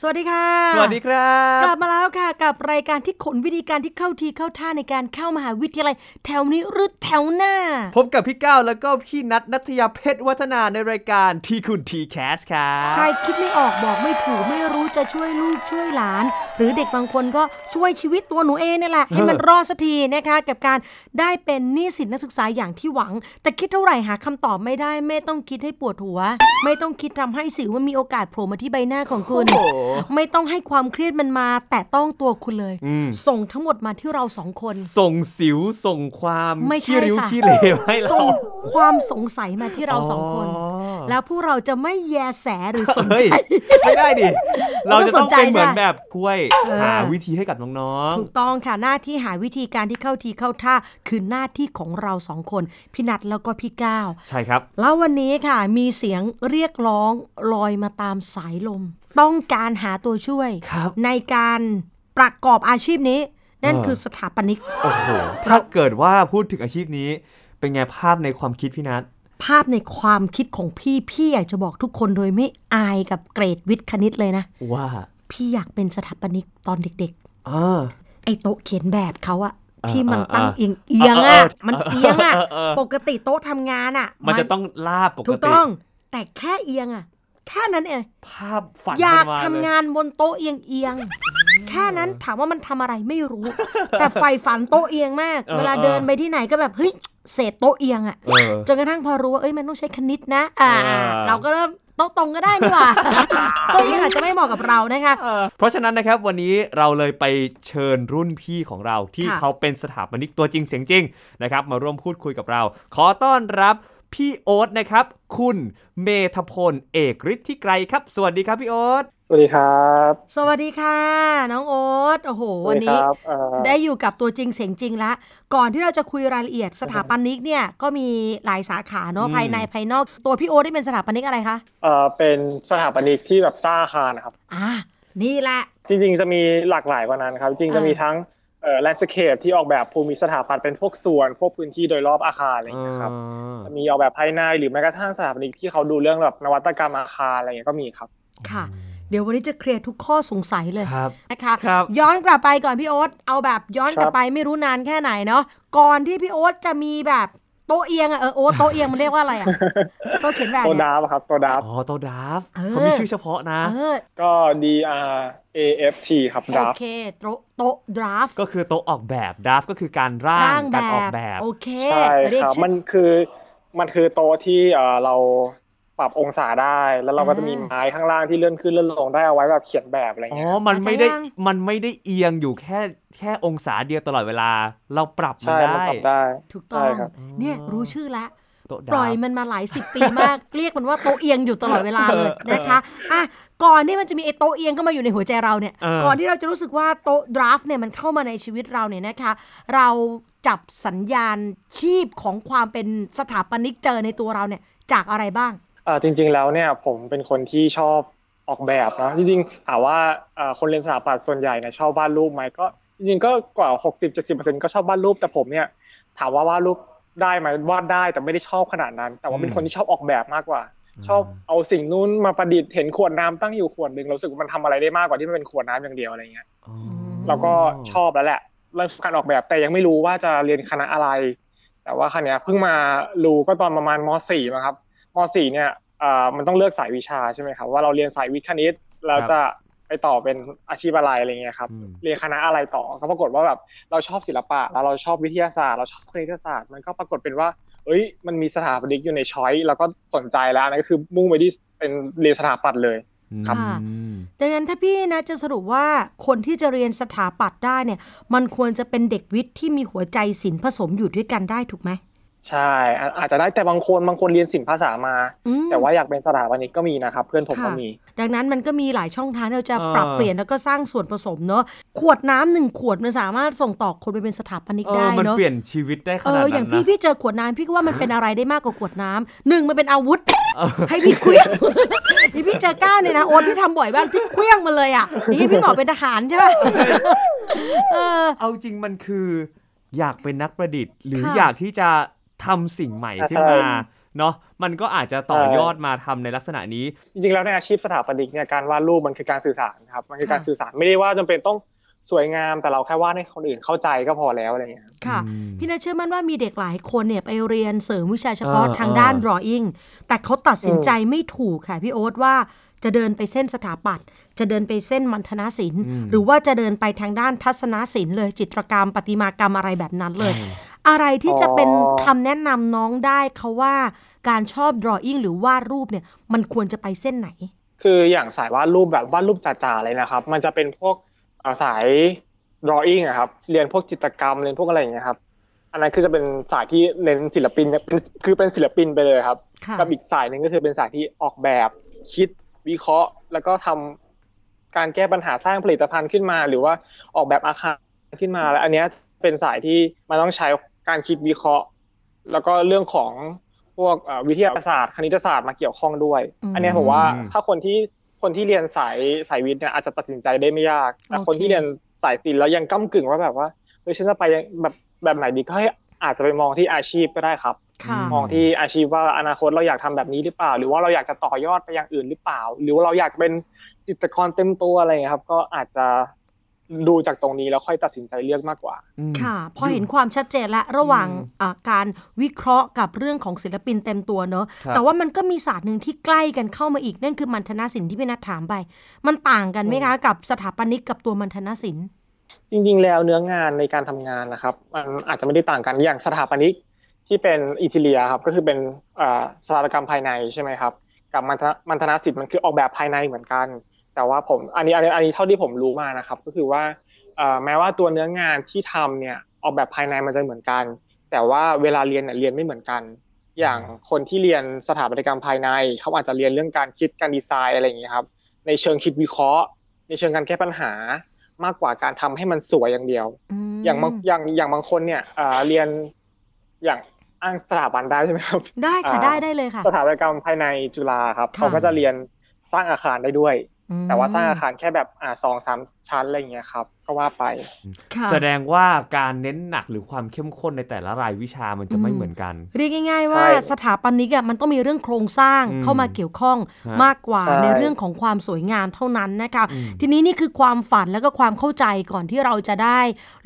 สวัสดีค่ะ สวัสดีครับ กลับมาแล้วค่ะกับรายการที่ขนวิธีการที่เข้าทีเข้าท่าในการเข้ามหาวิทยาลัย แถวนี้หรือแถวหน้า พบกับพี่ก้าวแล้วก็พี่นัทนัทยาเพชรวัฒนาในรายการทีคุณทีแคสครับใครคิดไม่ออกบอกไม่ถูกไม่รู้จะช่วยลูกช่วยหลาน หรือเด็กบางคนก็ช่วยชีวิตตัวหนูเองนี่แหละให้มันรอดสักทีนะคะกับการได้เป็นนิสิตนักศึกษาอย่างที่หวัง แต่คิดเท่าไหร่หาคำตอบไม่ได้ไม่ต้องคิดให้ปวดหัว ไม่ต้องคิดทำให้สิวมันมีโอกาสโผล่มาที่ใบหน้าของคุณโอ้โหไม่ต้องให้ความเครียดมันมา แต่ต้องตัวคุณเลยอืมส่งทั้งหมดมาที่เราสองคน ส่งสิวส่งความไม่ใช่ขี้ริ้วค่ะขี้เหลวให้เราส่งความสงสัยมาที่เราสองคนอ๋อแล้วพวกเราจะไม่แยแสหรือสนเฮ้ใจยไม่ได้ดิ เราจะต้องเป็นเหมือนสนใจแบบกล้วยเออหาวิธีให้กับน้องถูกต้องค่ะหน้าที่หาวิธีการที่เข้าทีเข้าท่า คือหน้าที่ของเราสองคนพี่นัทแล้วก็พี่ก้าวๆใช่ครับ แล้ววันนี้ค่ะมีเสียงเรียกร้องลอยมาตามสายลม ต้องการหาตัวช่วยครับในการประกอบอาชีพนี้ นั่นเออคือสถาปนิกโอ้โหถ้าเกิดว่าพูดถึงอาชีพนี้ เป็นไงภาพในความคิดพี่นัทภาพในความคิดของพี่ พี่อยากจะบอกทุกคนโดยไม่อายกับเกรดวิทย์คณิตเลยนะ ว่า พี่อยากเป็นสถาปนิกตอนเด็กอ่าๆไอ้โต๊ะเขียนแบบเขาอะอ่าที่มันอ่าตั้งอ่าเอียงเอียงเอออะเออมันเอียงอะเออเออปกติโต๊ะทำงานอะมันจะต้องลาบปกถูกติต้อง แต่แค่เอียงอะแค่นั้นเองภาพฝันอยากขึ้นมทำเลยงานบนโต๊ะเอียงเอียง แค่นั้นถามว่ามันทำอะไรไม่รู้ แต่ใฝ่ฝันโต๊ะเอียงมากเออเวลาเดินไปที่ไหนก็แบบเฮ้ยเศษโต๊ะเอียงอะเออจนกระทั่งพอรู้ว่าเอ้ยมันต้องใช้คณิตนะอ่าอ่าเราก็เริ่มโต๊ะตรงก็ได้นี่หว่าโต๊ะเอียงอาจจะไม่เหมาะกับเรานะคะเพราะฉะนั้นนะครับวันนี้เราเลยไปเชิญรุ่นพี่ของเราที่ค่ะเขาเป็นสถาปนิกตัวจริงเสียงจริงนะครับมาร่วมพูดคุยกับเรา ขอต้อนรับพี่โอ๊ตนะครับ คุณเมธพลเอกฤทธิไกรครับ สวัสดีครับพี่โอ๊ต สวัสดีครับ สวัสดีค่ะ น้องโอ๊ตโอ้โหสวันดีนี้ครับเอ่อได้อยู่กับตัวจริงเสียงจริงแล้วก่อนที่เราจะคุยรายละเอียดสถาปนิกเนี่ยก็มีหลายสาขาเนอะอืมภายในภายนอก ตัวพี่โอ๊ตได้เป็นสถาปนิกอะไรคะเอ่อเป็นสถาปนิกที่แบบสร้างอาคารนะครับอ่านี่แหละ จริงๆจะมีหลากหลายกว่านั้นครับ จริงๆจะมีเออทั้งเอ่อ landscape ที่ออกแบบภูมิสถาปัตย์เป็นพวกส่วนพวกพื้นที่โดยรอบอาคารอะไรอย่างเงี้ยครับอ่ามีออกแบบภายในหรือแม้กระทั่งสถาปนิกที่เขาดูเรื่องแบบนวัตกรรมอาคารอะไรอย่างเงี้ยก็มีครับค่ะ เดี๋ยววันนี้จะเคลียร์ทุกข้อสงสัยเลยครับนะคะครับย้อนกลับไปก่อนพี่โอ๊ตเอาแบบย้อนกลับครับไปไม่รู้นานแค่ไหนเนาะก่อนที่พี่โอ๊ตจะมีแบบโต๊ะเอียงอะเออโอ๊ตโต๊ะเอียงมันเรียกว่าอะไรอะโต๊ะเขียนแบบตัวเนี่ย draft อะครับโต๊ะ draft อ๋อโต๊ะ draft เออเขามีชื่อเฉพาะนะเออก็ D R A F T ครับโอเค draft โต๊ะโต๊ะ draft ก็คือโต๊ะออกแบบ draft ก็คือการร่างร่างแบบการออกแบบโอเคใช่เรียกครับชื่อมันคือมันคือโต๊ะที่เอ่อเรา ปรับองศาได้ แล้วเราก็จะมีอ่าไม้ข้างล่างที่เลื่อนขึ้นเลื่อนลงได้เอาไว้แบบเขียนแบบอะไรอ๋อเงี้ยมันไม่ได้อาจจะยังมันไม่ได้เอียงอยู่แค่แค่องศาเดียวตลอดเวลา เราปรับมันใช่มันได้ปรับได้ ถูกต้อใช่งครับเนี่ยรู้ชื่อแล้วโต๊ะดาฟปล่อยมันมาหลายสิบปีมาก เรียกมันว่าโต๊ะเอียงอยู่ตลอดเวลาเลยนะคะ อะ ก่อนที่มันจะมีไอ้โต๊ะเอียงเข้ามาอยู่ในหัวใจเราเนี่ยเออก่อนที่เราจะรู้สึกว่าโต๊ะดราฟเนี่ยมันเข้ามาในชีวิตเราเนี่ยนะคะ เราจับสัญญาณชีพของความเป็นสถาปนิกเจอในตัวเราเนี่ยจากอะไรบ้างอ่า จริง ๆ แล้วเนี่ยผมเป็นคนที่ชอบออกแบบนะจริงๆถามว่าอ่าคนเรียนสถาปัตย์ส่วนใหญ่เนี่ยชอบวาดรูปไหมก็จริงๆก็กว่า60-70%ก็ชอบวาดรูป แต่ผมเนี่ยถามว่าวาดรูปได้ไหมวาดได้แต่ไม่ได้ชอบขนาดนั้น แต่ว่าเป็นคนที่ชอบออกแบบมากกว่า ชอบเอาสิ่งนู้นมาประดิษฐ์เห็นขวดน้ำตั้งอยู่ขวดหนึ่งเรารู้สึกว่ามันทำอะไรได้มากกว่าที่มันเป็นขวดน้ำอย่างเดียวอะไรเงี้ยอ๋อเราก็ชอบแล้วแหละเรื่องการออกแบบแต่ยังไม่รู้ว่าจะเรียนคณะอะไร แต่ว่าครั้งนี้ยเพิ่งมารู้ก็ตอนประมาณม .4 มั้งครับ ม .4 เนี่ยอ่ามันต้องเลือกสายวิชาใช่ไหมครับว่าเราเรียนสายวิทย์คณิตแล้วจะไปต่อเป็นอาชีพอะไรอะไรเงี้ยครับอืมเรียนคณะอะไรต่อก็ปรากฏว่าแบบเราชอบศิลปะแล้วเราชอบวิทยาศาสตร์ เราชอบคณิตศาสตร์มันก็ปรากฏเป็นว่าเอ้ยมันมีสถาปนิกอยู่ในช้อยเราก็สนใจแล้วนั่นก็คือมุ่งไปที่เป็นเรียนสถาปัตย์เลยค่ะอืมดังนั้นถ้าพี่นะจะสรุปว่าคนที่จะเรียนสถาปัตย์ได้เนี่ย มันควรจะเป็นเด็กวิทย์ที่มีหัวใจศิลป์ผสมอยู่ด้วยกันได้ถูกไหม ใช่อะอาจจะได้แต่บางคนบางคนเรียนศิลปภาษามาอืมแต่ว่าอยากเป็นสถาปนิกก็มีนะครับ เพื่อนผมก็ค่ะมี ดังนั้นมันก็มีหลายช่องทางที่เราจะเออปรับเปลี่ยนแล้วก็สร้างส่วนผสมเนอะขวดน้ำหนึ่งขวดมันสามารถส่งต่อคนไปเป็นสถาปนิกเอได้อมันเนอะเปลี่ยนชีวิตได้ขเอนาดอนั้นอย่างนะพี่พี่เจอขวดน้ำพี่ก็ว่ามันเป็นอะไรได้มากกว่าขวดน้ำหนึ่งมันเป็นอาวุธ ให้พี่เคลี้ยงนี่พี่เจอก้าวเนี่ยนะโอ๊ตพี่ทำบ่อยบ้านพี่เคลี้ยงมาเลยอะนี่พี่บอกเป็นทหารใช่ป่ะเออเอาจริงมันคืออยากเป็นนักประดิษฐ์ หรือค่ะอยากที่จะ ทำสิ่งใหม่ใช่ขึ้นมาเนาะมันก็อาจจะต่อใช่ยอดมาทำในลักษณะนี้ จริงๆแล้วในอาชีพสถาปนิกเนี่ยการวาดรูปมันคือการสื่อสารครับมันคือการค่ะสื่อสารไม่ได้ว่าจำเป็นต้องสวยงามแต่เราแค่วาดให้คนอื่นเข้าใจก็พอแล้วอะไรอย่างเงี้ยค่ะอืมพี่น่าเชื่อมั่นว่ามีเด็กหลายคนเนี่ยไปเรียนเสริมวิชาเฉพาะเออทางเออด้าน drawing แต่เขาตัดสินใจไม่ถูกค่ะพี่โอ๊ตว่าจะเดินไปเส้นสถาปัตย์จะเดินไปเส้นมัณฑนศิลป์ หรือว่าจะเดินไปทางด้านทัศนศิลป์เลยจิตรกรรมประติมากรรมอะไรแบบนั้นเลย อะไรที่จะเป็นอ๋อคำแนะนำน้องได้เขาว่าการชอบ drawing หรือวาดรูปเนี่ย มันควรจะไปเส้นไหน คืออย่างสายวาดรูปแบบวาดรูปจ๋าๆเลยนะครับ มันจะเป็นพวกเอ่อสาย drawing อะครับ เรียนพวกจิตรกรรมเรียนพวกอะไรอย่างเงี้ยครับ อันนั้นคือจะเป็นสายที่เน้นศิลปินเนี่ยเป็นคือเป็นศิลปินไปเลยครับค่ะกับอีกสายหนึ่งก็คือเป็นสายที่ออกแบบคิดวิเคราะห์ แล้วก็ทำการแก้ปัญหาสร้างผลิตภัณฑ์ขึ้นมา หรือว่าออกแบบอาคารขึ้นมาแล้วอันเนี้ยเป็นสายที่มันต้องใช้ การคิดวิเคราะห์ แล้วก็เรื่องของพวกเอ่อวิทยาศาสตร์คณิตศาสตร์มาเกี่ยวข้องด้วยอืมอันเนี้ยผมว่าถ้าคนที่คนที่เรียนสายสายวิทย์เนี่ยอาจจะตัดสินใจได้ไม่ยากแต่โอเคคนที่เรียนสายศิลป์แล้วยังก้ากึ่งว่าแบบว่าเฮ้ยฉันจะไปแบบแบบไหนดีก็ให้อาจจะไปมองที่อาชีพก็ได้ครับค่ะมองที่อาชีพว่าอนาคตเราอยากทำแบบนี้หรือเปล่า หรือว่าเราอยากจะต่อยอดไปอย่างอื่นหรือเปล่า หรือว่าเราอยากจะเป็นจิตรกรเต็มตัวอะไรอย่างเงี้ยครับ ก็อาจจะ ดูจากตรงนี้แล้วค่อยตัดสินใจเลือกมากกว่าอืมค่ะ พอเห็นความชัดเจนและระหว่างอืมอ่าการวิเคราะห์กับเรื่องของศิลปินเต็มตัวเนอะครับแต่ว่ามันก็มีศาสตร์หนึ่งที่ใกล้กันเข้ามาอีก นั่นคือมัณฑนศิลป์ที่พี่นัทถามไป มันต่างกันไหมคะกับสถาปนิกกับตัวมัณฑนศิลป์ จริงๆ แล้วเนื้องานในการทำงานนะครับ มันอาจจะไม่ได้ต่างกัน อย่างสถาปนิกที่เป็นอิทิเลียครับ ก็คือเป็นเอ่อสถาปัตยกรรมภายในใช่ไหมครับ กับมันธนมันธนศิลป์มันคือออกแบบภายในเหมือนกัน แต่ว่าผมอันนี้อันนี้อันนี้เท่าที่ผมรู้มานะครับ ก็คือว่าเอ่อแม้ว่าตัวเนื้องานที่ทำเนี่ยออกแบบภายในมันจะเหมือนกัน แต่ว่าเวลาเรียนเนี่ยเรียนไม่เหมือนกัน อย่างคนที่เรียนสถาปัตยกรรมภายใน เขาอาจจะเรียนเรื่องการคิดการดีไซน์อะไรอย่างเงี้ยครับในเชิงคิดวิเคราะห์ ในเชิงการแก้ปัญหามากกว่าการทำให้มันสวยอย่างเดียวมอย่างบางอย่างอย่างบางคนเนี่ยเอ่อเรียนอย่างอ้างสถาบันได้ใช่ไหมครับ ได้ค่ะอ่าได้ได้เลยค่ะ สถาปัตยกรรมภายในจุฬาครับค่ะเขาก็จะเรียนสร้างอาคารได้ด้วยอืม แต่ว่าสร้างอาคารแค่แบบอ่าสองสามชั้นอะไรอย่างเงี้ยครับ ก็ว่าไปค่ะแสดงว่าการเน้นหนักหรือความเข้มข้นในแต่ละรายวิชามันจะไม่อืมเหมือนกัน เรียกง่าย ๆ ว่าใช่สถาปนิกอะมันต้องมีเรื่องโครงสร้างอืมเข้ามาเกี่ยวข้องฮะมากกว่าใช่ในเรื่องของความสวยงามเท่านั้นนะคะอืมทีนี้นี่คือความฝันแล้วก็ความเข้าใจก่อนที่เราจะได้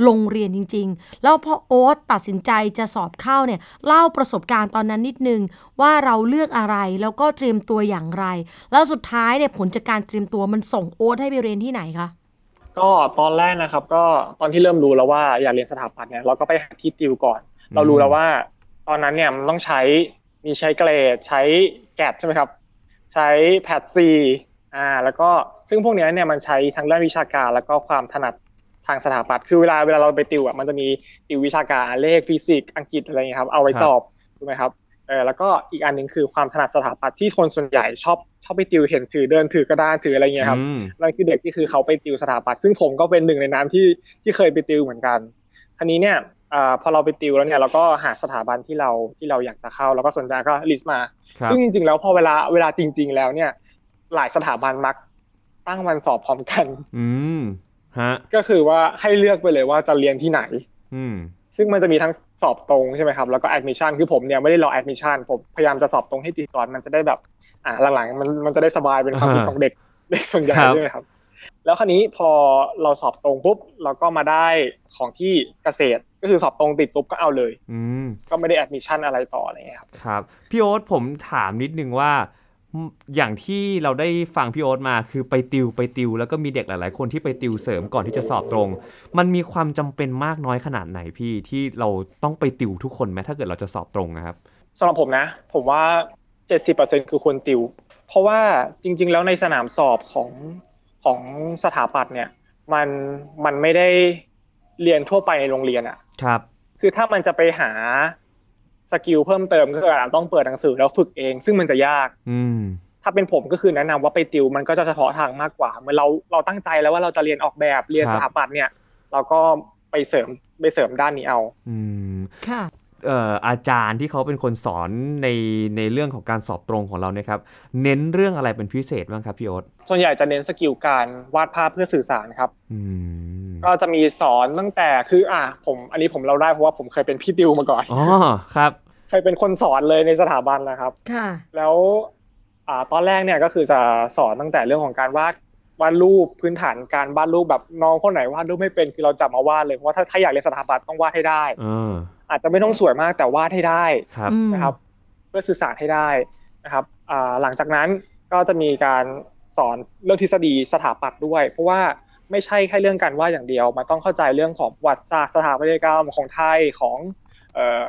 ลงเรียนจริง ๆ แล้วพอโอ๊ตตัดสินใจจะสอบเข้าเนี่ยเล่าประสบการณ์ตอนนั้นนิดนึงว่าเราเลือกอะไรแล้วก็เตรียมตัวอย่างไร แล้วสุดท้ายเนี่ยผลจากการเตรียมตัวมันส่งโอ๊ตให้ไปเรียนที่ไหนคะ ก็ตอนแรกนะครับ ก็ตอนที่เริ่มรู้แล้วว่าอยากเรียนสถาปัตย์เนี่ยเราก็ไปหาที่ติวก่อน เรารู้แล้วว่า ตอนนั้นเนี่ยมันต้องใช้มีใช้เกรดใช้ GAT ใช่ไหมครับ ใช้ PAT สี่อ่าแล้วก็ซึ่งพวกเนี้ยเนี่ยมันใช้ทั้งด้านวิชาการ แล้วก็ความถนัดทางสถาปัตย์คือเวลาเวลาเราไปติวอะมันจะมีติววิชาการเลขฟิสิกส์อังกฤษอะไรอย่างเงี้ยครับเอาไว้ครับสอบถูกไหมครับเออแล้วก็อีกอันหนึ่งคือความถนัดสถาปัตย์ที่คนส่วนใหญ่ชอบ ชอบไปติวเห็นถือเดินถือกระดานถืออะไรเงี้ยครับอืมนั่นคือเด็กที่คือเขาไปติวสถาปัตย์ซึ่งผมก็เป็นหนึ่งในนั้นที่ที่เคยไปติวเหมือนกันทีนี้เนี่ยเอ่อพอเราไปติวแล้วเนี่ยเราก็หาสถาบันที่เราที่เราอยากจะเข้าแล้วก็สนใจก็ list มาครับซึ่งจริงๆแล้วพอเวลาเวลาจริง ๆ แล้วเนี่ย หลายสถาบันมักตั้งวันสอบพร้อมกัน อืมฮะก็คือว่าให้เลือกไปเลยว่าจะเรียนที่ไหน อืมซึ่งมันจะมีทั้งสอบตรงใช่ไหมครับแล้วก็แอดมิชชั่นคือผมเนี่ยไม่ได้รอแอดมิชชั่นผมพยายามจะสอบตรงให้ติดก่อนมันจะได้แบบ อ่าหลังๆมันมันจะได้สบายเป็นความคิดของเด็กเด็กส่วนใหญ่ครับใช่ไหมครับ แล้วคราวนี้พอเราสอบตรงปุ๊บเราก็มาได้ของที่เกษตรก็คือสอบตรงติดปุ๊บก็เอาเลยอืมก็ไม่ได้แอดมิชชั่นอะไรต่ออะไรเงี้ยครับครับพี่โอ๊ตผมถามนิดนึงว่าอืมอย่างที่เราได้ฟังพี่โอ๊ตมาคือไปติวไปติว แล้วก็มีเด็กหลาย ๆ คนที่ไปติวเสริมก่อนที่จะสอบตรง มันมีความจำเป็นมากน้อยขนาดไหนพี่ที่เราต้องไปติวทุกคนไหมถ้าเกิดเราจะสอบตรงนะครับสำหรับผมนะ ผมว่า 70%คือควรติว เพราะว่าจริง ๆ แล้วในสนามสอบของของสถาปัตย์เนี่ย มันมันไม่ได้เรียนทั่วไปในโรงเรียนอะครับ คือถ้ามันจะไปหาสกิลเพิ่มเติมก็คืออาจต้องเปิดหนังสือแล้วฝึกเอง ซึ่งมันจะยาก อืมถ้าเป็นผมก็คือแนะนำว่าไปติวมันก็จะเฉพาะทางมากกว่าเหมือนเราเราตั้งใจแล้วว่าเราจะเรียนออกแบบเรียนครับสถาปัตย์เนี่ย เราก็ไปเสริมไปเสริมด้านนี้เอา อืมค่ะเอ่ออาจารย์ที่เขาเป็นคนสอนในในเรื่องของการสอบตรงของเราเนี่ยครับเน้นเรื่องอะไรเป็นพิเศษบ้างครับพี่โอ๊ตส่วนใหญ่จะเน้นสกิลการวาดภาพเพื่อสื่อสารครับอืมก็จะมีสอนตั้งแต่คืออะผมอันนี้ผมเราได้เพราะว่าผมเคยเป็นพี่ติวมาก่อนอ๋อครับเคยเป็นคนสอนเลยในสถาบันนะครับ ค่ะ แล้วอ่าตอนแรกเนี่ยก็คือจะสอนตั้งแต่เรื่องของการวาดวาดรูปพื้นฐานการวาดรูปแบบน้องคนไหนวาดรูปไม่เป็นคือเราจับมาวาดเลยเพราะว่าถ้าถ้าอยากเรียนสถาปัตย์ต้องวาดให้ได้เอออาจจะไม่ต้องสวยมากแต่วาดให้ได้ครับอืมนะครับ เพื่อสื่อสารให้ได้นะครับอ่าหลังจากนั้นก็จะมีการสอนเรื่องทฤษฎีสถาปัตย์ด้วย เพราะว่าไม่ใช่แค่เรื่องการวาดอย่างเดียว มันต้องเข้าใจเรื่องของประวัติศาสตร์สถาปัตยกรรมของไทยของเอ่อ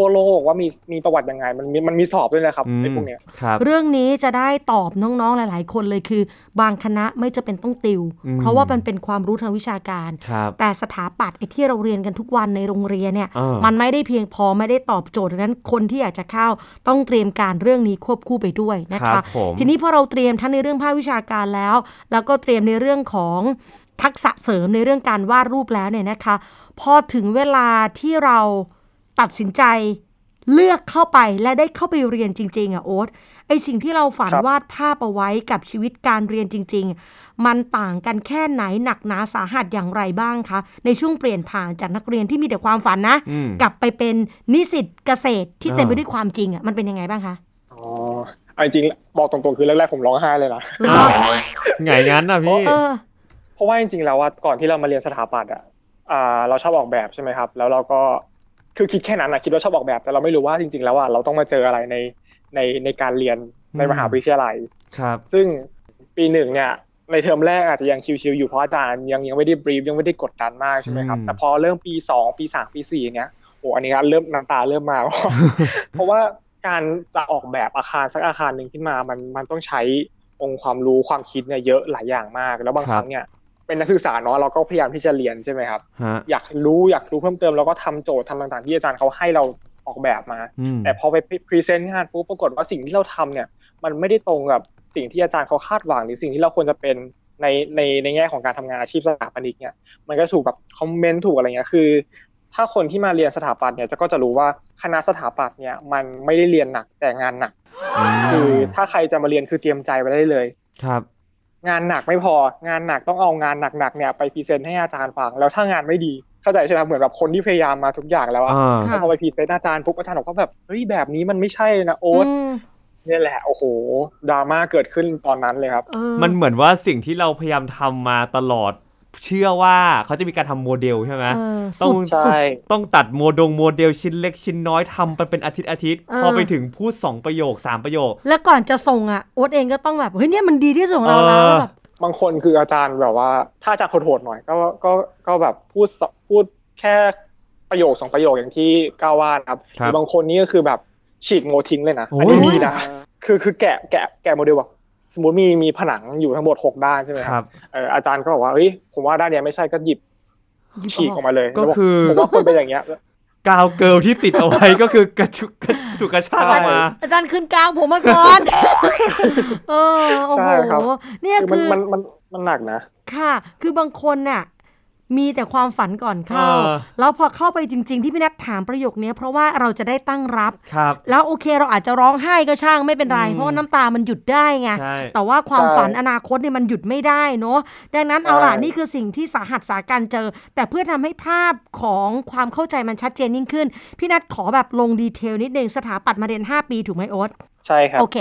ทั่วโลกว่ามีมีประวัติยังไง มันมีมันมีสอบด้วยนะครับอืมไอ้พวกเนี้ยครับเรื่องนี้จะได้ตอบน้องๆหลาย ๆ คนเลยคือ บางคณะไม่จะเป็นต้องติวอืมเพราะว่ามันเป็นความรู้ทางวิชาการครับแต่สถาปัตย์ไอ้ที่เราเรียนกันทุกวันในโรงเรียนเนี่ยเออมันไม่ได้เพียงพอไม่ได้ตอบโจทย์ดังนั้นคนที่อยากจะเข้าต้องเตรียมการเรื่องนี้ควบคู่ไปด้วยนะครัคะบผมทีนี้พอเราเตรียมทั้งในเรื่องภาควิชาการแล้ว แล้วก็เตรียมในเรื่องของทักษะเสริมในเรื่องการวาดรูปแล้วเนี่ยนะคะ พอถึงเวลาที่เรา ตัดสินใจเลือกเข้าไปและได้เข้าไปเรียนจริง ๆอะโอ๊ตไอสิ่งที่เราฝันครับวาดภาพเอาไว้กับชีวิตการเรียนจริง ๆ มันต่างกันแค่ไหนหนักหนาสาหัสอย่างไรบ้างคะ ในช่วงเปลี่ยนผ่านจากนักเรียนที่มีแต่ความฝันนะอืมกลับไปเป็นนิสิตเกษตรที่เต็มไปอ่าด้วยความจริงอะมันเป็นยังไงบ้างคะอ๋อเอาจริงๆบอกตรงๆคือแรกๆผมร้องไห้เลยนะแล้วก็ไงงั้นนะพี่เออเพราะว่าจริงๆแล้วว่าก่อนที่เรามาเรียนสถาปัตย์อะอ่าเราชอบออกแบบใช่ไหมครับ แล้วเราก็ คือคิดแค่นั้นนะคิดว่าชอบออกแบบ แต่เราไม่รู้ว่าจริง ๆ แล้วอะเราต้องมาเจออะไรในในในการเรียนในอืมมหาวิทยาลัยครับ ซึ่งปีหนึ่งเนี่ยในเทอมแรกอาจจะยังชิวๆอยู่เพราะอาจารย์ยังยังไม่ได้บรีฟยังไม่ได้กดดันมากใช่ไหมครับอืมแต่พอเริ่มปีสองปีสามปีสี่เนี่ยโอ้อันนี้เริ่มน้ำตาเริ่มมา เพราะว่าการจะออกแบบอาคารสักอาคารหนึ่งขึ้นมา มันมันต้องใช้องค์ความรู้ความคิดเนี่ยเยอะหลายอย่างมาก แล้วบางครั้งครับเนี่ย เป็นนักศึกษาเนาะเราก็พยายามที่จะเรียนใช่ไหมครับฮะอยากรู้อยากรู้เพิ่มเติมแล้วก็ทำโจทย์ทำต่างๆที่อาจารย์เขาให้เราออกแบบมาอืมแต่พอไป present งานปุ๊บปรากฏว่าสิ่งที่เราทำเนี่ย มันไม่ได้ตรงกับสิ่งที่อาจารย์เขาคาดหวังหรือสิ่งที่เราควรจะเป็นในในในแง่ของการทำงานอาชีพสถาปนิกเนี่ยมันก็ถูกแบบคอมเมนต์ถูกอะไรเงี้ยคือ ถ้าคนที่มาเรียนสถาปัตย์เนี่ยจะก็จะรู้ว่าคณะสถาปัตย์เนี่ยมันไม่ได้เรียนหนักแต่งานหนัก คือถ้าใครจะมาเรียนคือเตรียมใจไว้ได้เลยครับ งานหนักไม่พองานหนักต้องเอางานหนักๆเนี่ยไป present ให้อาจารย์ฟังแล้วถ้างานไม่ดีเข้าใจใช่ไหมเหมือนแบบคนที่พยายามมาทุกอย่างแล้วอะอ่าค่ะแล้วพอไป present อาจารย์ปุ๊บอาจารย์บอกว่าแบบเฮ้ยแบบนี้มันไม่ใช่นะโอ๊ตอืมเนี่ยแหละ โอ้โหดราม่าเกิดขึ้นตอนนั้นเลยครับเออมันเหมือนว่าสิ่งที่เราพยายามทำมาตลอด เชื่อว่าเขาจะมีการทำโมเดลใช่ไหมเออต้องสุดใช่ต้องตัดโมดงโมเดลชิ้นเล็กชิ้นน้อยทำไปเป็นอาทิตย์อาทิตย์เออพอไปถึงพูด 2 ประโยค 3 ประโยค แล้วก่อนจะส่งอะโอ๊ตเองก็ต้องแบบเฮ้ยเนี่ยมันดีที่สุดของเราแล้วเออแบบบางคนคืออาจารย์แบบว่า ถ้าอาจารย์โหดๆหน่อยก็ก็ก็แบบพูดสพูดแค่ประโยคสองประโยคอย่างที่ก้าวว่านะครับครับหรือบางคนนี่ก็คือแบบฉีกโมทิ้งเลยนะโอ้อันนี้ดีนะคือคือแกะแกะแกะโมเดลบอก สมมติมีมีผนังอยู่ทั้งหมดหกด้านใช่ไหมคครัรับบเอออาจารย์ก็บอกว่าเฮ้ยผมว่าด้านเนี้ยไม่ใช่ก็หยิบหยิบฉีกออออกกมาเลยก็แล้วบคือผมว่าคนเป็นอย่างเงี้ยกาวเกิลที่ติดเอาไว้ก็คือกระชุกกระถูกกระชากออกมาอาจารย์ขึ้นกลางผมมาก่อนเออโอ้ใช่โหครับเนี่ยคือมันคือมันมันมันหนักนะ ค่ะ คือบางคนน่ะ มีแต่ความฝันก่อนเข้าเออแล้วพอเข้าไปจริง ๆ ที่พี่นัทถามประโยคเนี้ยเพราะว่าเราจะได้ตั้งรับครับแล้วโอเคเราอาจจะร้องไห้ก็ช่างไม่เป็นไรอืมเพราะว่าน้ำตามันหยุดได้ไงใช่แต่ว่าความใช่ฝันอนาคตเนี่ยมันหยุดไม่ได้เนาะ ดังนั้นเอาล่ะใช่นี่คือสิ่งที่สาหัสสาการเจอ แต่เพื่อทำให้ภาพของความเข้าใจมันชัดเจนยิ่งขึ้น พี่นัทขอแบบลงดีเทลนิดนึงสถาปัตย์มาเรียน5 ปีถูกไหมโอ๊ตใช่ครับโอเค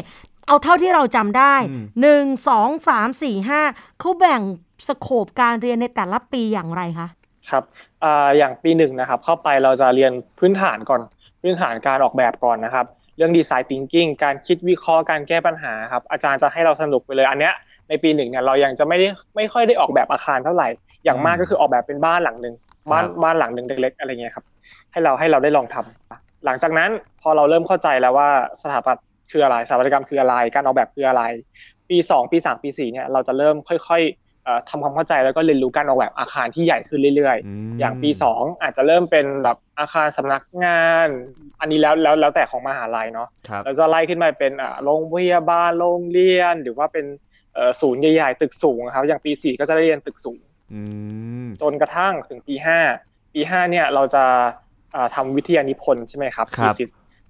เอาเท่าที่เราจำได้อืมหนึ่งสองสามสี่ห้าเขาแบ่ง สโคปการเรียนในแต่ละปีอย่างไรคะครับอ่าอย่างปีหนึ่งนะครับเข้าไปเราจะเรียนพื้นฐานก่อน พื้นฐานการออกแบบก่อนนะครับ เรื่องดีไซน์ thinking การคิดวิเคราะห์การแก้ปัญหาครับอาจารย์จะให้เราสนุกไปเลยอันเนี้ยในปีหนึ่งเนี่ยเรายังจะไม่ได้ไม่ค่อยได้ออกแบบอาคารเท่าไหร่ อย่างมากก็คือออกแบบเป็นบ้านหลังหนึ่งบ้านครับบ้านหลังหนึ่งเล็กๆอะไรเงี้ยครับให้เราให้เราได้ลองทำหลังจากนั้นพอเราเริ่มเข้าใจแล้วว่าสถาปัตย์คืออะไรสถาปัตยกรรมคืออะไร การออกแบบคืออะไร ปีสองปีสามปีสี่เนี่ยเราจะเริ่มค่อยๆเอ่อ ทำความเข้าใจแล้วก็เรียนรู้การออกแบบอาคารที่ใหญ่ขึ้นเรื่อยมๆอย่างปี 2 อาจจะเริ่มเป็นแบบอาคารสำนักงาน อันนี้แล้วแล้วแล้วแต่ของมหาลัยเนาะครับแล้วจะไล่ขึ้นมาเป็นอ่าโรงพยาบาลโรงเรียน หรือว่าเป็นเอ่อศูนย์ใหญ่ๆตึกสูงนะครับ อย่างปี 4 ก็จะได้เรียนตึกสูงอืมจนกระทั่งถึงปี 5 ปี 5 เนี่ยเราจะอ่าทำวิทยานิพนธ์ใช่ไหมครับครับ thesis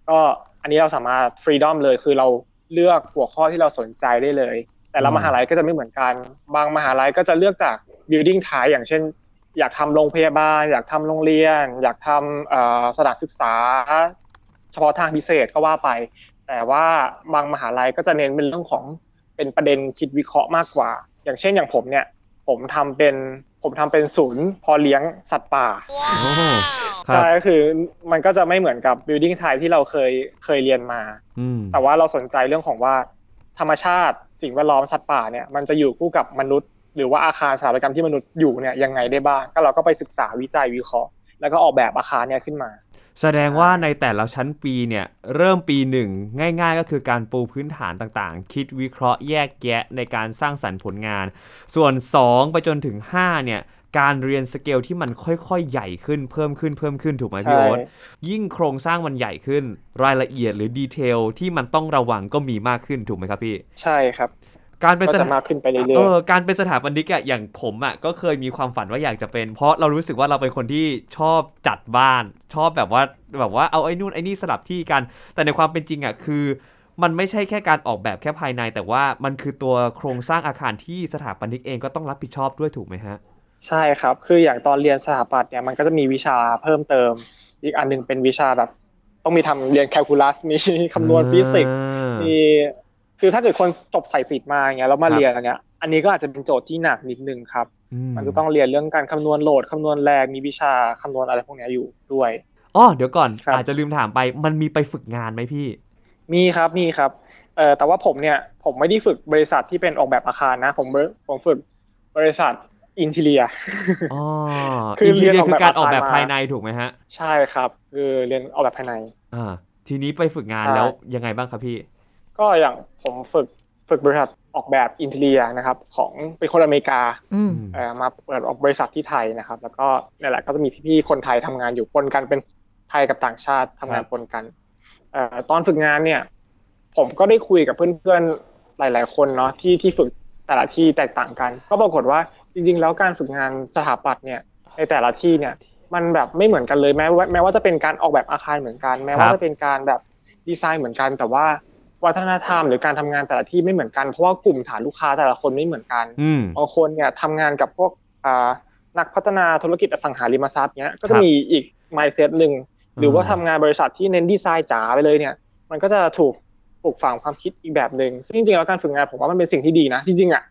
ก็อันนี้เราสามารถฟรีดอมเลยคือเราเลือกหัวข้อที่เราสนใจได้เลย แต่ละมหาลัยก็จะไม่เหมือนกัน บางมหาลัยก็จะเลือกจาก building type อย่างเช่น อยากทำโรงพยาบาล อยากทำโรงเรียน อยากทำเอ่อสถานศึกษา เฉพาะทางพิเศษก็ว่าไป แต่ว่าบางมหาลัยก็จะเน้นเป็นเรื่องของเป็นประเด็นคิดวิเคราะห์มากกว่า อย่างเช่นอย่างผมเนี่ย ผมทำเป็นผมทำเป็นศูนย์พอเลี้ยงสัตว์ป่าโอ้ครับใช่ก็คือมันก็จะไม่เหมือนกับ building type ที่เราเคยเคยเรียนมาอืมแต่ว่าเราสนใจเรื่องของว่า ธรรมชาติ สิ่งแวดล้อมสัตว์ป่าเนี่ยมันจะอยู่คู่กับมนุษย์ หรือว่าอาคารสถาปัตยกรรมที่มนุษย์อยู่เนี่ยยังไงได้บ้างก็เราก็ไปศึกษาวิจัยวิเคราะห์ แล้วก็ออกแบบอาคารเนี่ยขึ้นมา แสดงว่าในแต่ละชั้นปีเนี่ยเริ่มปีหนึ่งง่าย ๆ ก็คือการปูพื้นฐานต่างๆ คิดวิเคราะห์แยกแยะในการสร้างสรรค์ผลงาน ส่วน 2 ไปจนถึง5เนี่ย การเรียนสเกลที่มันค่อยๆ ใหญ่ขึ้นเพิ่มขึ้นเพิ่มขึ้นถูกไหมพี่ใช่โอ๊ตยิ่งโครงสร้างมันใหญ่ขึ้น รายละเอียดหรือ detail ที่มันต้องระวังก็มีมากขึ้นถูกไหมครับพี่ ใช่ครับการเป็นก็จะมากขึ้นไปเรื่เออการเป็นสถาปนิกอะอย่างผมอะก็เคยมีความฝันว่าอยากจะเป็น เพราะเรารู้สึกว่าเราเป็นคนที่ชอบจัดบ้าน ชอบแบบว่าแบบว่าเอาไอ้นู่นไอ้นี่สลับที่กัน แต่ในความเป็นจริงอะคือ มันไม่ใช่แค่การออกแบบแค่ภายใน แต่ว่ามันคือตัวโครงสร้างอาคารที่สถาปนิกเองก็ต้องรับผิดชอบด้วยถูกไหมฮะๆ ใช่ครับ คืออย่างตอนเรียนสถาปัตย์เนี่ยมันก็จะมีวิชาเพิ่มเติม อีกอันหนึงเป็นวิชาแบบ ต้องมีทำเรียนแคลคูลัสมีคำนวณฟิสิกส์มีคือถ้าเกิดคนจบสายศิลป์มาอย่างเงี้ยแล้วมาครับเรียนอันเนี้ย อันนี้ก็อาจจะเป็นโจทย์ที่หนักนิดนึงครับอืมันจะต้องเรียนเรื่องการคำนวณโหลดคำนวณแรงมีวิชาคำนวณอะไรพวกเนี้ยอยู่ด้วยอ๋อเดี๋ยวก่อนครับอาจจะลืมถามไปมันมีไปฝึกงานไหมพี่ มีครับมีครับเอ่อแต่ว่าผมเนี่ยผมไม่ได้ฝึกบริษัทที่เป็นออกแบบอาคารนะ ผมผมฝึกบริษัท อินเทเลียอ๋อคืออินทีเรียนเรียออกคือแบบการออกแบบอาคารมาภายในถูกไหมฮะ ใช่ครับคือเรียนออกแบบภายในอ่าทีนี้ไปฝึกงานใช่แล้วยังไงบ้างครับพี่ ก็อย่างผมฝึกฝึกบริษัทออกแบบอินเทเลียนะครับ ของเป็นคนอเมริกาอืมเอ่อมาเปิดออกบริษัทที่ไทยนะครับ แล้วก็นี่นแหละก็จะมีพี่ๆคนไทยทำงานอยู่ปนกันเป็นไทยกับต่างชาติทำงานครับปนกันเอ่อตอนฝึกงานเนี่ย ผมก็ได้คุยกับเพื่อนๆหลาย ๆ คนเนาะที่ที่ฝึกแต่ละที่แตกต่างกัน ก็ปรากฏว่า จริงๆ แล้วการฝึกงานสถาปัตย์เนี่ยในแต่ละที่เนี่ยมันแบบไม่เหมือนกันเลยแม้ว่าแม้ว่าจะเป็นการออกแบบอาคารเหมือนกัน แม้ว่าครับจะเป็นการแบบดีไซน์เหมือนกัน แต่ว่าวัฒนธรรมหรือการทำงานแต่ละที่ไม่เหมือนกันเพราะว่ากลุ่มฐานลูกค้าแต่ละคนไม่เหมือนกันอืมบางคนเนี่ยทำงานกับพวกอ่านักพัฒนาธุรกิจอสังหาริมทรัพย์เนี้ยก็ครัจะบมีอีก mindset หนึ่งหรือว่าอ่าทำงานบริษัทที่เน้นดีไซน์จ๋าไปเลยเนี่ย มันก็จะถูกปลูกฝังความคิดอีกแบบหนึ่งซึ่งจริงๆแล้วการฝึกงานผมว่ามันเป็นสิ่งที่ดีนะจริงๆอะ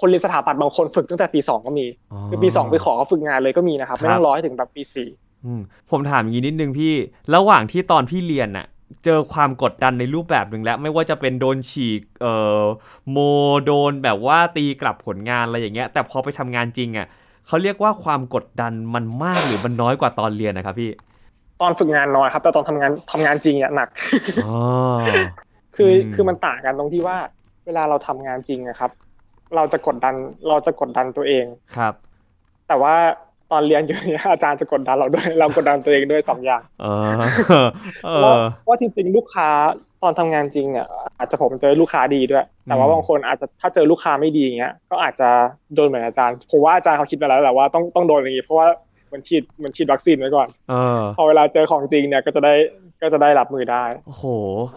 คนเรียนสถาปัตย์บางคนฝึกตั้งแต่ปีสองก็มีคือปีสองไปขอเขาฝึกงานเลยก็มีนะครับ ไม่ต้องรอให้ถึงแบบปีสี่อืมผมถามอย่างนี้นิดนึงพี่ ระหว่างที่ตอนพี่เรียนน่ะ เจอความกดดันในรูปแบบหนึ่งแล้ว ไม่ว่าจะเป็นโดนฉีกเอ่อโมโดนแบบว่าตีกลับผลงานอะไรอย่างเงี้ย แต่พอไปทำงานจริงอะเขาเรียกว่าความกดดันมันมากหรือมันน้อยกว่าตอนเรียนนะครับพี่ ตอนฝึกงานน้อยครับ แต่ตอนทำงานทำงานจริงเนี่ยหนักอ๋อคือมคือมันต่างกันตรงที่ว่า เวลาเราทำงานจริงนะครับ เราจะกดดันเราจะกดดันตัวเองครับ แต่ว่าตอนเรียนอยู่เนี่ยอาจารย์จะกดดันเราด้วย เรากดดันตัวเองด้วยสองอย่างเออเอเพราะว่าอเพราะว่าจริงๆลูกค้าตอนทำงานจริงเนี่ยอาจจะผมเจอลูกค้าดีด้วย แต่ว่าอืมบางคนอาจจะถ้าเจอลูกค้าไม่ดีอย่างเงี้ย ก็อาจจะโดนเหมือนอาจารย์ผมว่าอาจารย์เขาคิดไปแล้วแหละว่าต้องต้องโดนอย่างงี้เพราะว่าเห มันฉีดเหมันฉีดวัคซีนไว้ก่อนเออพอเวลาเจอของจริงเนี่ยก็จะได้ก็จะได้รับมือได้ โอ้โห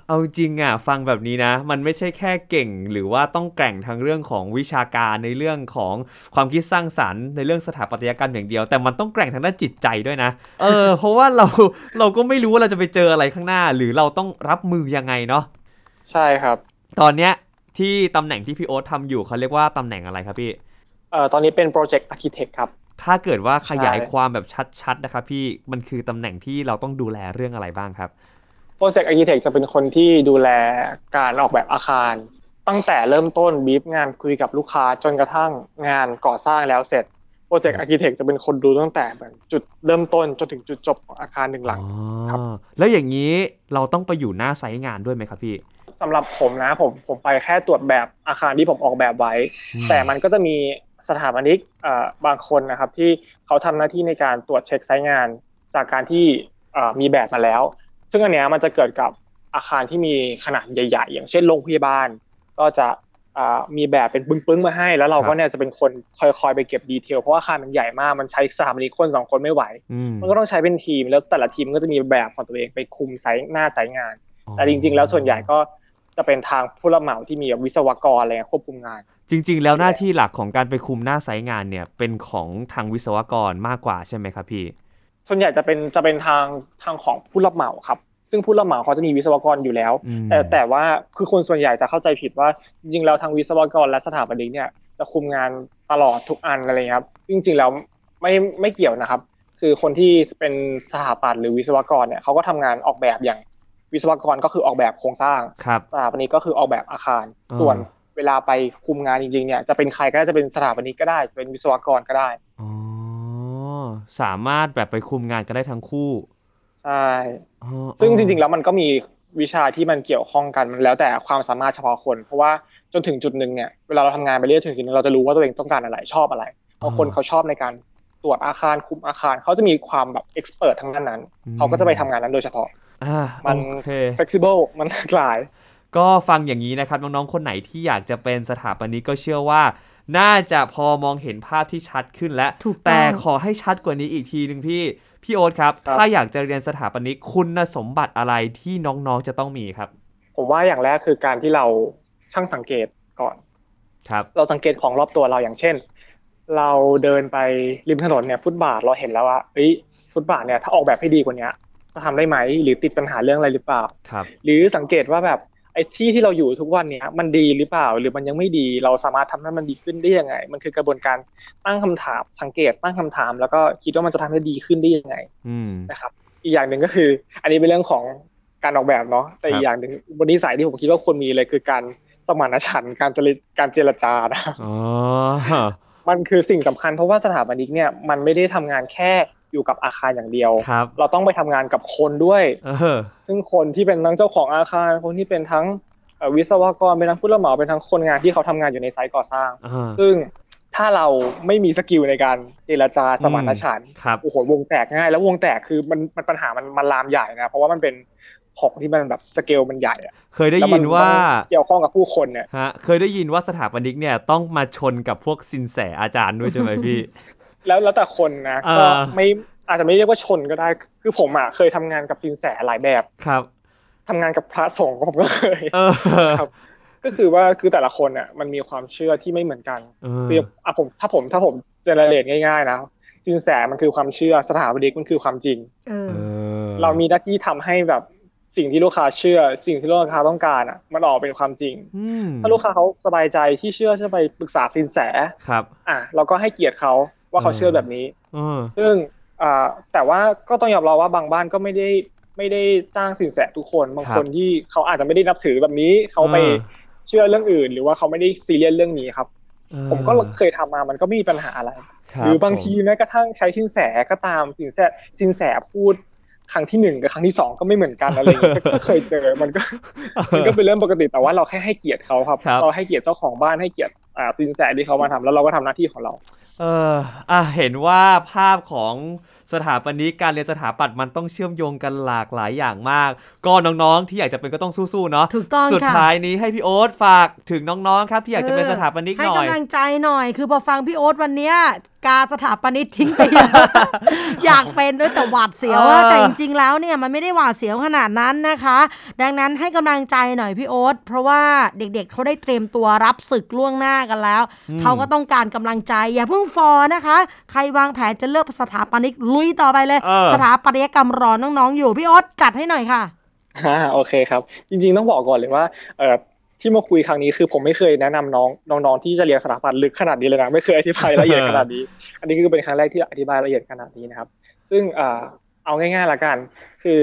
เอาจริงอะ ฟังแบบนี้นะ มันไม่ใช่แค่เก่ง หรือว่าต้องแกร่งทางเรื่องของวิชาการในเรื่องของความคิดสร้างสรรค์ในเรื่องสถาปัตยกรรมอย่างเดียว แต่มันต้องแกร่งทางด้านจิตใจด้วยนะ เออ เพราะว่าเราเราก็ไม่รู้ว่าเราจะไปเจออะไรข้างหน้า หรือเราต้องรับมือยังไงเนาะ ใช่ครับ ตอนเนี้ยที่ตำแหน่งที่พี่โอ๊ตทำอยู่เขาเรียกว่าตำแหน่งอะไรครับพี่ เอ่อ ตอนนี้เป็น project architect ครับ ถ้าเกิดว่าขยายใจความแบบชัดๆนะครับพี่มันคือตำแหน่งที่เราต้องดูแลเรื่องอะไรบ้างครับ project architect จะเป็นคนที่ดูแลการออกแบบอาคาร ตั้งแต่เริ่มต้นบีฟงานคุยกับลูกค้าจนกระทั่งงานก่อสร้างแล้วเสร็จ project architect จะเป็นคนดูตั้งแต่แบบจุดเริ่มต้นจนถึงจุดจบของอาคารหนึ่งหลังอ๋อครับแล้วอย่างนี้เราต้องไปอยู่หน้า site งานด้วยไหมครับพี่สำหรับผมนะผมผมไปแค่ตรวจแบบอาคารที่ผมออกแบบไว้อืมแต่มันก็จะมี สถาปนิกเอ่อบางคนนะครับที่เขาทำหน้าที่ในการตรวจเช็ค site งาน จากการที่เอ่อมีแบบมาแล้ว ซึ่งอันเนี้ยมันจะเกิดกับอาคารที่มีขนาดใหญ่ ๆ อย่างเช่นโรงพยาบาล ก็จะอ่ามีแบบเป็นปึ้งๆมาให้ แล้วเราครัก็บเนี่ยจะเป็นคนคอยๆไปเก็บดีเทลเพราะว่าอาคารมันใหญ่มากมันใช้สถาปนิกคนสองคนไม่ไหวอืมมันก็ต้องใช้เป็นทีมแล้วแต่ละทีมก็จะมีแบบของตัวเองไปคุมไซต์หน้าไซต์งาน แต่จริง ๆ แล้วส่วนใหญ่ก็ จะเป็นทางผู้รับเหมาที่มีวิศวกรอะไรเงี้ยควบคุมงาน จริง ๆ แล้วหน้าที่หลักของการไปคุมหน้าไซต์งานเนี่ยเป็นของทางวิศวกรมากกว่าใช่ไหมครับพี่ ส่วนใหญ่จะเป็นจะเป็นทางทางของผู้รับเหมาครับ ซึ่งผู้รับเหมาเขาจะมีวิศวกรอยู่แล้วอืมแต่แต่ว่าคือคนส่วนใหญ่จะเข้าใจผิดว่าจริงๆแล้วทางวิศวกรและสถาปนิกเนี่ยจะคุมงานตลอดทุกอันอะไรเงี้ยครับจริงๆแล้วไม่ไม่เกี่ยวนะครับ คือคนที่เป็นสถาปัตย์หรือวิศวกรเนี่ยเขาก็ทำงานออกแบบอย่าง วิศวกรก็คือออกแบบโครงสร้างครับสถาปนิกก็คือออกแบบอาคารอ่าส่วนเวลาไปคุมงานจริงๆเนี่ยจะเป็นใครก็ได้จะเป็นสถาปนิกก็ได้เป็นวิศวกรก็ได้อ๋อสามารถแบบไปคุมงานกันได้ทั้งคู่ใช่อ๋อซึ่งจริงๆแล้วมันก็มีวิชาที่มันเกี่ยวข้องกันมันแล้วแต่ความสามารถเฉพาะคน เพราะว่าจนถึงจุดหนึ่งเนี่ยเวลาเราทำงานไปเรื่อยๆถึงจุดหนึงเราจะรู้ว่าตัวเองต้องการอะไรชอบอะไรบางคนเขาชอบในการ ตรวจอาคารคุมอาคาร เขาจะมีความแบบเอ็กซ์เพรสทั้งนั้นนั้น เขาก็จะไปทำงานนั้นโดยเฉพาะอ่ามันโอเค flexible มันหลากหลาย ก็ฟังอย่างนี้นะครับ น้อง ๆ คนไหนที่อยากจะเป็นสถาปนิกก็เชื่อว่า น่าจะพอมองเห็นภาพที่ชัดขึ้นแล้วถูกต้องแต่ขอให้ชัดกว่านี้อีกทีหนึ่งพี่ พี่โอ๊ตครับครับ ถ้าอยากจะเรียนสถาปนิกคุณสมบัติอะไรที่น้องๆจะต้องมีครับ ผมว่าอย่างแรกคือการที่เราช่างสังเกตก่อน ครับ เราสังเกตของรอบตัวเราอย่างเช่น เราเดินไปริมถนนเนี่ยฟุตบาทเราเห็นแล้วว่าเอ้ยฟุตบาทเนี่ยถ้าออกแบบให้ดีกว่านี้จะทำได้ไหมหรือติดปัญหาเรื่องอะไรหรือเปล่าครับหรือสังเกตว่าแบบไอ้ที่ที่เราอยู่ทุกวันเนี่ยมันดีหรือเปล่า หรือมันยังไม่ดีเราสามารถทำให้มันดีขึ้นได้ยังไง มันคือกระบวนการตั้งคำถามสังเกตตั้งคำถาม แล้วก็คิดว่ามันจะทำให้ดีขึ้นได้ยังไงอืมนะครับ อีกอย่างหนึ่งก็คือ อันนี้เป็นเรื่องของการออกแบบเนาะแต่ครับอีกอย่างหนึ่งบนนิสัยที่ผมคิดว่าควรมีเลยคือการสมานฉันท์การเจรการเจรจานะครับอ๋อ มันคือสิ่งสำคัญเพราะว่าสถาปนิกเนี่ยมันไม่ได้ทำงานแค่อยู่กับอาคารอย่างเดียวครับเราต้องไปทำงานกับคนด้วยเออซึ่งคนที่เป็นทั้งเจ้าของอาคารคนที่เป็นทั้งเอ่อวิศวกรเป็นทั้งผู้รับเหมาเป็นทั้งคนงานที่เขาทำงานอยู่ใน site ก่อสร้างอ่าซึ่งถ้าเราไม่มี skill ในการเจรจาสมานฉันท์ครับโอ้โหวงแตกง่าย แล้ววงแตกคือมันมันปัญหามันมันลามใหญ่นะเพราะว่ามันเป็น ของที่มันแบบสเกลมันใหญ่อะแล้วเคยได้ยินว่าต้องเกี่ยวข้องกับผู้คนเนี่ยฮะเคยได้ยินว่าสถาปนิกเนี่ยต้องมาชนกับพวกซินแสอาจารย์ด้วยใช่ไหมพี่ แล้วแล้วแต่คนนะอ่าก็ไม่อาจจะไม่เรียกว่าชนก็ได้ คือผมอะเคยทำงานกับสินแสหลายแบบครับทำงานกับพระสงฆ์ผมก็เคยเออครับก็คือว่าคือแต่ละคนอะมันมีความเชื่อที่ไม่เหมือนกันเออคืออะผมถ้าผมถ้าผมเจเนเรตง่ายๆนะสินแสมันคือความเชื่อสถาปนิกมันคือความจริงเออเออเรามีหน้าที่ทำให้แบบ สิ่งที่ลูกค้าเชื่อ สิ่งที่ลูกค้าต้องการอะ มันออกเป็นความจริงอืมถ้าลูกค้าเขาสบายใจที่เชื่อจะไปปรึกษาสินแสครับ อะเราก็ให้เกียรติเขาว่าเขาเออเชื่อแบบนี้เออซึ่งอ่าแต่ว่าก็ต้องยอมรับว่าบางบ้านก็ไม่ได้ไม่ได้จ้างสินแสทุกคนบางครับคนที่เขาอาจจะไม่ได้นับถือแบบนี้เขาไปเออเชื่อเรื่องอื่น หรือว่าเขาไม่ได้ซีเรียสเรื่องนี้ครับเออผมก็เคยทำมามันก็ไม่มีปัญหาอะไรคบหรือบางผมทีแม้กระทั่งใช้สินแสก็ตามสินแสสินแสพูด ครั้งที่หนึ่งกับครั้งที่สองก็ไม่เหมือนกันอะไรอย่างเงี้ยก็ก็เคยเจอมันก็มันก็เป็นเรื่องปกติแต่ว่าเราแค่ให้เกียรติเขาครับครับเราให้เกียรติเจ้าของบ้านให้เกียรติอ่าสินแสที่เขามาทำแล้วเราก็ทำหน้าที่ของเรา เอออะเห็นว่าภาพของสถาปนิกการเรียนสถาปัตย์มันต้องเชื่อมโยงกันหลากหลายอย่างมาก ก็น้องๆ ที่อยากจะเป็นก็ต้องสู้ๆเนาะถูกต้องสุดค่ะท้ายนี้ให้พี่โอ๊ตฝากถึงน้องๆครับ ที่อยากจะเป็นสถาปนิกให้หน่อยกำลังใจหน่อย คือพอฟังพี่โอ๊ตวันเนี้ยกาสถาปนิกทิ้งไปเยอะอยากเป็นด้วยแต่หวาดเสียวอะเออแต่จริงๆแล้วเนี่ยมันไม่ได้หวาดเสียวขนาดนั้นนะคะ ดังนั้นให้กำลังใจหน่อยพี่โอ๊ตเพราะว่าเด็กๆเขาได้เตรียมตัวรับศึกล่วงหน้ากันแล้ว เขาก็ต้องการกำลังใจ อย่าเพิ่งฟอนะคะ ใครวางแผนจะเลือกสถาปนิกลุยต่อไปเลยเออสถาปัตยกรรมรอน้องๆอยู่พี่โอ๊ตจัดให้หน่อยค่ะอ่าโอเคครับ จริงๆต้องบอกก่อนเลยว่าเอ่อ ที่มาคุยครั้งนี้คือผมไม่เคยแนะนำน้องน้องๆที่จะเรียนสถาปัตย์ลึกขนาดนี้เลยนะไม่เคยอธิบายละเอียดขนาดนี้ อันนี้คือเป็นครั้งแรกที่อธิบายละเอียดขนาดนี้นะครับ ซึ่งเอ่อเอาง่ายๆละกัน คือ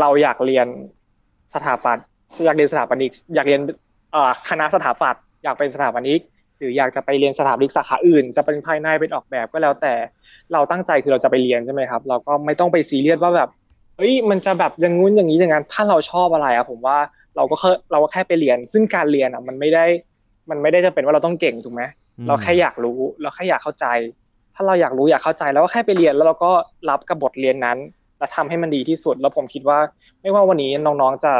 เราอยากเรียนสถาปัตย์อยากเรียนสถาปนิกอยากเรียนเอ่อคณะสถาปัตย์อยากเป็นสถาปนิกหรืออยากจะไปเรียนสถาปนิกสาขาอื่น จะเป็นภายในเป็นออกแบบก็แล้วแต่เราตั้งใจคือเราจะไปเรียนใช่ไหมครับ เราก็ไม่ต้องไปซีเรียสว่าแบบเฮ้ยมันจะแบบอย่างงู้นอย่างนี้อย่างนั้นถ้าเราชอบอะไรอะผมว่า เราก็แค่เราก็แค่ไปเรียน ซึ่งการเรียนอะมันไม่ได้มันไม่ได้จะเป็นว่าเราต้องเก่งถูกไหมอืมเราแค่อยากรู้ เราแค่อยากเข้าใจ ถ้าเราอยากรู้อยากเข้าใจแล้วก็แค่ไปเรียนแล้วเราก็รับกับบทเรียนนั้น และทำให้มันดีที่สุด แล้วผมคิดว่า ไม่ว่าวันนี้น้องๆจะ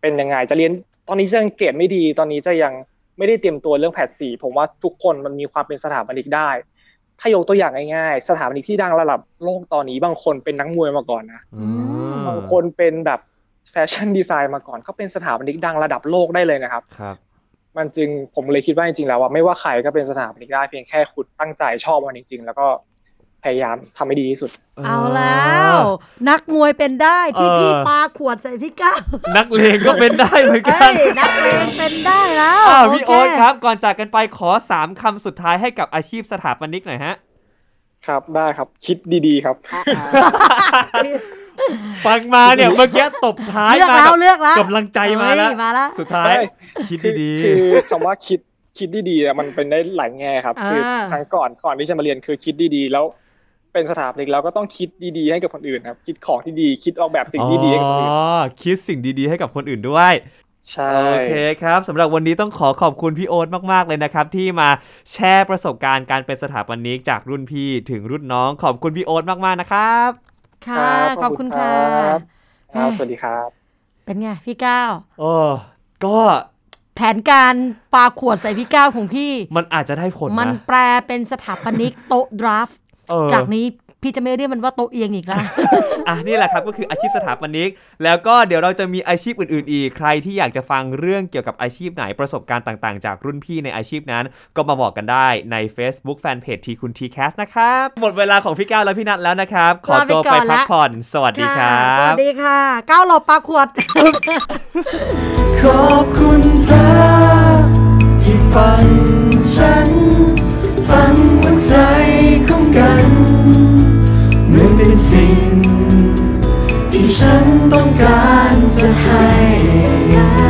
เป็นยังไงจะเรียนตอนนี้จะยังเกรดไม่ดีตอนนี้จะยังไม่ได้เตรียมตัวเรื่องแพทสีผมว่าทุกคนมันมีความเป็นสถาปนิกได้ ถ้ายกตัวอย่างง่ายๆสถาปนิกที่ดังระดับโลกตอนนี้บางคนเป็นนักมวยมาก่อนนะอืมบางคนเป็นแบบ แฟชั่นดีไซน์มาก่อนก็เป็นสถาปนิกดังระดับโลกได้เลยนะครับครับ มันจึงผมเลยคิดว่าจริงๆแล้วว่าไม่ว่าใครก็เป็นสถาปนิกได้เพียงแค่คุณตั้งใจชอบมันจริง ๆ แล้วก็พยายามทำให้ดีที่สุด เอาแล้ว นักมวยเป็นได้ที่เออพี่ปาขวดใส่พี่ก้าวนักเลงก็เป็นได้เหมือนกัเฮ้นยนักเลงเป็นได้แล้วอ้าวโพี่โอ๊ตครับ ก่อนจากกันไปขอ3คำสุดท้ายให้กับอาชีพสถาปนิกหน่อยฮะ ครับได้ครับคิดดีๆครับ ฟังมาเนี่ยเมื่อกี้ตบท้ายเลือกมาแล้วกับเลือกแล้วกำลังใจมาแล้วเฮ้ยมาแล้วสุดท้ายเฮ้ยคิดดีคือคำว่าคิดคิดดีๆอะมันเป็นได้หลายแง่ครับอ่าคือครั้งก่อนก่อนที่จะมาเรียนคือคิดดีๆแล้วเป็นสถาปนิกแล้วก็ต้องคิดดีๆให้กับคนอื่นครับ คิดของที่ดีคิดออกแบบสิ่งที่ดีให้กับคนอื่นอ๋อคิดสิ่งดีๆให้กับคนอื่นด้วยใช่โอเคครับสำหรับวันนี้ต้องขอขอบคุณพี่โอ๊ตมาก ๆ เลยนะครับ ที่มาแชร์ประสบการณ์การเป็นสถาปนิกจากรุ่นพี่ถึงรุ่นน้องขอบคุณพี่โอ๊ตมาก ๆ นะครับ ค่ะ ขอบคุณค่ะรับครับสวัสดีครับ เป็นไงพี่ก้าวโอ้ก็แผนการปาขวดใส่พี่ก้าวของพี่ มันอาจจะได้ผล มันนะแปลเป็นสถาปนิกโต๊ะดราฟต์เออจากนี้ พี่จะไม่เรียกมันว่าโต๊ะเอียงอีกแล้วอะนี่แหละครับก็คืออาชีพสถาปนิก แล้วก็เดี๋ยวเราจะมีอาชีพอื่นๆอีกใครที่อยากจะฟังเรื่องเกี่ยวกับอาชีพไหนประสบการณ์ต่างๆ จากรุ่นพี่ในอาชีพนั้น ก็มาบอกกันได้ใน Facebook Fanpage ทีคุณ TCAS นะครับ หมดเวลาของพี่ก้าวและพี่นัทแล้วนะครับ ขอตัวไปพักผ่อน สวัสดีครัค่ะสวับสดีค่ะ ก้าวหลบปาขวด ขอบคุณเธอที่ฟังฉัน ฟังหัวใจของกันเห มือนเป็นสิ่ง ที่ฉันต้องการจะให้